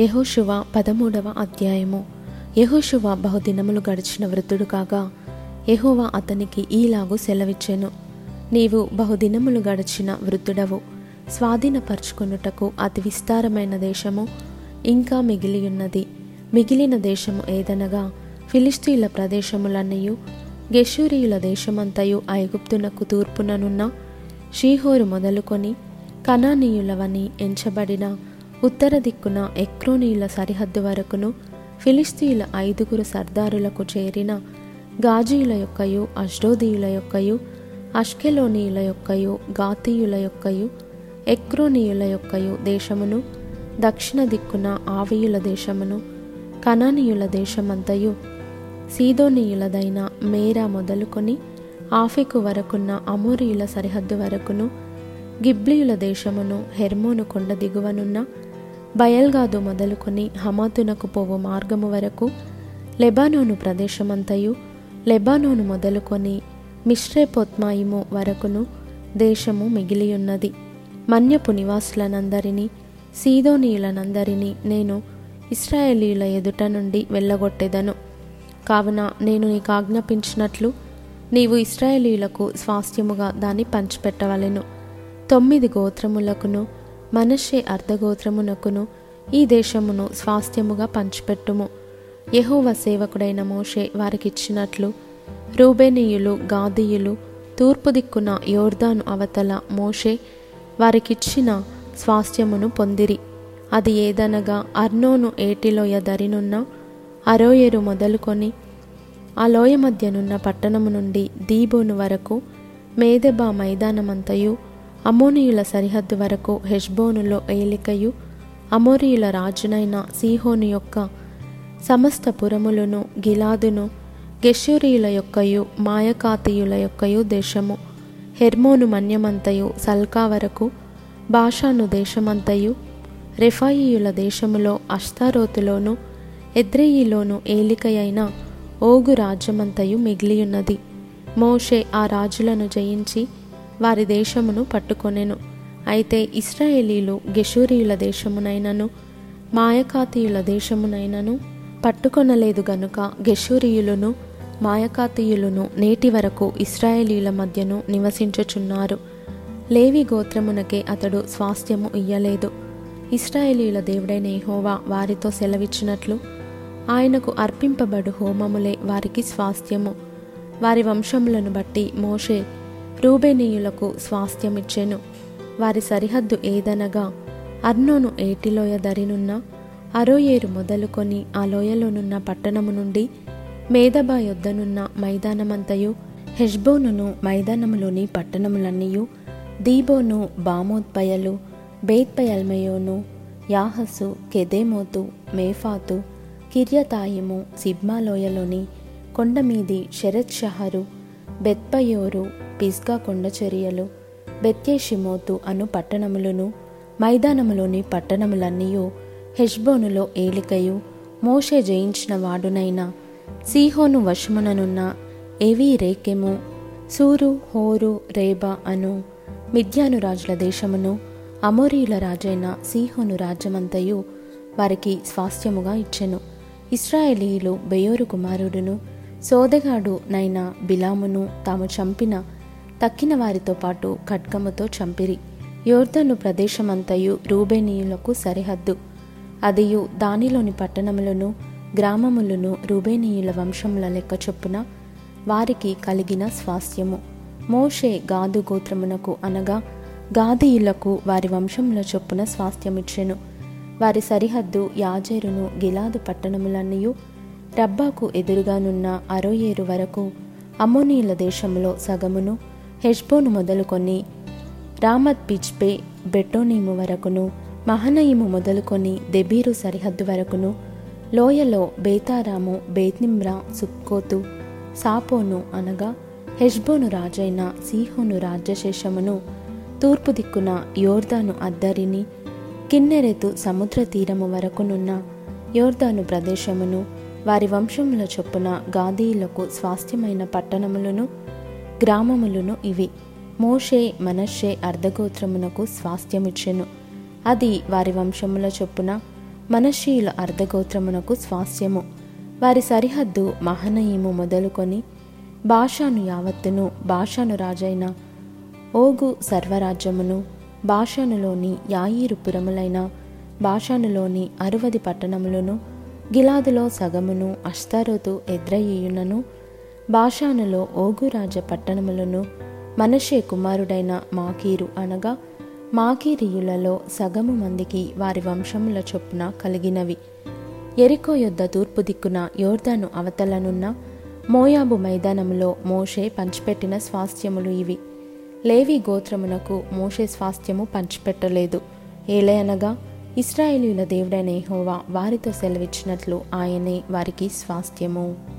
యహోశువ పదమూడవ అధ్యాయము. యహోశువ బహుదినములు గడిచిన వృద్ధుడు కాగా యహోవా అతనికి ఈలాగు సెలవిచ్చెను. నీవు బహుదినములు గడిచిన వృద్ధుడవు. స్వాధీనపరుచుకొనుటకు అతి విస్తారమైన దేశము ఇంకా మిగిలియున్నది. మిగిలిన దేశము ఏదనగా ఫిలిస్తీన్ల ప్రదేశములన్నయు గెషూరియుల దేశమంతయు ఐగుప్తునకు తూర్పుననున్న షీహోరు మొదలుకొని కనానీయులవని ఎంచబడిన ఉత్తర దిక్కున ఎక్రోనీయుల సరిహద్దు వరకును ఫిలిస్తీయుల ఐదుగురు సర్దారులకు చేరిన గాజీయుల యొక్కయు అష్డోదీయుల యొక్కయు అష్కెలోనీయుల యొక్కయు గాతీయుల యొక్కయు ఎక్రోనీయుల యొక్కయు దేశమును దక్షిణ దిక్కున ఆవియుల దేశమును కనానీయుల దేశమంతయు సీదోనీయులదైన మేరా మొదలుకొని ఆఫెకు వరకున్న అమోరీయుల సరిహద్దు వరకును గిబ్లీయుల దేశమును హెర్మోను కొండ దిగువనున్న బయల్గాదు మొదలుకొని హమాతునకు పోవు మార్గము వరకు లెబానోను ప్రదేశమంతయు. లెబానోను మొదలుకొని మిశ్రేపోత్మాయిము వరకును దేశము మిగిలియున్నది. మన్యపు నివాసులనందరినీ సీదోనీయులనందరినీ నేను ఇస్రాయేలీయుల ఎదుట నుండి వెళ్ళగొట్టెదను. కావున నేను నీకు ఆజ్ఞాపించినట్లు నీవు ఇస్రాయేలీయులకు స్వాస్థ్యముగా దాన్ని పంచిపెట్టవలెను. తొమ్మిది గోత్రములకును మనషే అర్ధగోత్రమునకును ఈ దేశమును స్వాస్థ్యముగా పంచిపెట్టుము. యహోవ సేవకుడైన మోషే వారికిచ్చినట్లు రూబేనీయులు గాదీయులు తూర్పు దిక్కున యోర్దాను అవతల మోషే వారికిచ్చిన స్వాస్థ్యమును పొందిరి. అది ఏదనగా అర్నోను ఏటిలోయ దరినున్న అరోయేరు మొదలుకొని ఆ లోయ మధ్యనున్న పట్టణము నుండి దీబోను వరకు మేదెబా మైదానమంతయు అమోనీయుల సరిహద్దు వరకు హెష్బోనులో ఏలికయు అమోరియుల రాజునైన సీహోను యొక్క సమస్త పురములను గిలాదును గెషూరీయుల యొక్కయు మాయకాతీయుల యొక్కయు దేశము హెర్మోను మన్యమంతయు సల్కా వరకు భాషాను దేశమంతయు రెఫాయియుల దేశములో అష్తారోతులోను ఎద్రేయిలోను ఏలికయైన ఓగు రాజ్యమంతయు మిగిలియున్నది. మోషే ఆ రాజులను జయించి వారి దేశమును పట్టుకొనెను. అయితే ఇస్రాయేలీలు గెషూరీయుల దేశమునైనను మాయకాతీయుల దేశమునైనను పట్టుకొనలేదు గనుక గెషూరీయులను మాయకాతీయులను నేటి వరకు ఇస్రాయేలీల మధ్యను నివసించుచున్నారు. లేవి గోత్రమునకే అతడు స్వాస్థ్యము ఇయ్యలేదు. ఇస్రాయేలీల దేవుడైన యెహోవా వారితో సెలవిచ్చినట్లు ఆయనకు అర్పింపబడు హోమములే వారికి స్వాస్థ్యము. వారి వంశములను బట్టి మోషే రూబేనీయులకు స్వాస్థ్యమిచ్చెను. వారి సరిహద్దు ఏదనగా అర్నోను ఏటిలోయ దరినున్న అరోయేరు మొదలుకొని ఆ లోయలోనున్న పట్టణము నుండి మేదబా యొద్దనున్న మైదానమంతయు హెష్బోనును మైదానములోని పట్టణములన్నీయు దీబోను బామోద్పయలు బేత్పయల్మయోను యాహసు కెదేమోతు మేఫాతు కిర్యతాయిము సిబ్మాలోయలోని కొండమీది షెరెత్ షహరు బెత్పయోరు పిస్గా కొండచర్యలు బెత్యేషిమోతు అను పట్టణములను మైదానములోని పట్టణములన్నీయు హెష్బోనులో ఏలికయు మోషే జయించిన వాడునైన సీహోను వశముననున్న ఏవీ రేకెము సూరు హోరు రేబా అను మిద్యాను రాజుల దేశమును అమోరీయుల రాజైన సీహోను రాజ్యమంతయు వారికి స్వాస్థ్యముగా ఇచ్చెను. ఇస్రాయేలీయులు బెయోరు కుమారుడును సోదెగాడు నైన బిలామును తాము చంపిన తక్కిన వారితో పాటు ఖడ్గముతో చంపిరి. యోర్ధను ప్రదేశమంతయు రూబేనీయులకు సరిహద్దు. అదియు దానిలోని పట్టణములను గ్రామములను రూబేనీయుల వంశముల లెక్క చొప్పున వారికి కలిగిన స్వాస్థ్యము. మోషే గాదు గోత్రమునకు అనగా గాదీయులకు వారి వంశముల చొప్పున స్వాస్థ్యమిచ్చెను. వారి సరిహద్దు యాజేరును గిలాదు పట్టణములన్నయు రబ్బాకు ఎదురుగానున్న అరోయేరు వరకు అమోనీల దేశములో సగమును హెష్బోను మొదలుకొని రామత్ పిచ్పే బెటోనీము వరకును మహనయిము మొదలుకొని దెబీరు సరిహద్దు వరకును లోయలో బేతారాము బేత్నిమ్రా సుక్కోతు సాపోను అనగా హెష్బోను రాజైన సీహోను రాజ్యశేషమును తూర్పు దిక్కున యోర్దాను అద్దరిని కిన్నెరెతు సముద్ర తీరము వరకునున్న యోర్దాను ప్రదేశమును వారి వంశముల చొప్పున గాదీయులకు స్వాస్థ్యమైన పట్టణములను గ్రామములను ఇవి. మోషే మనషే అర్ధగోత్రమునకు స్వాస్థ్యమిచ్చెను. అది వారి వంశముల చొప్పున మనషీయుల అర్ధగోత్రమునకు స్వాస్థ్యము. వారి సరిహద్దు మహనయీము మొదలుకొని భాషాను యావత్తును భాషాను రాజైన ఓగు సర్వరాజ్యమును భాషానులోని యాయిరుపురములైన భాషానులోని అరువది పట్టణములను గిలాదులో సగమును అష్తారోతు ఎద్రయేయునను బాషానులో ఓగురాజ పట్టణములను మనషే కుమారుడైన మాకీరు అనగా మాకీరియులలో సగము మందికి వారి వంశముల చొప్పున కలిగినవి. ఎరికో యొద్ద తూర్పు దిక్కున యోర్దాను అవతలనున్న మోయాబు మైదానములో మోషే పంచిపెట్టిన స్వాస్థ్యములు ఇవి. లేవి గోత్రమునకు మోషే స్వాస్థ్యము పంచిపెట్టలేదు. ఏలే అనగా ఇస్రాయేలీల దేవుడైన హోవా వారితో సెలవిచ్చినట్లు ఆయనే వారికి స్వాస్థ్యము.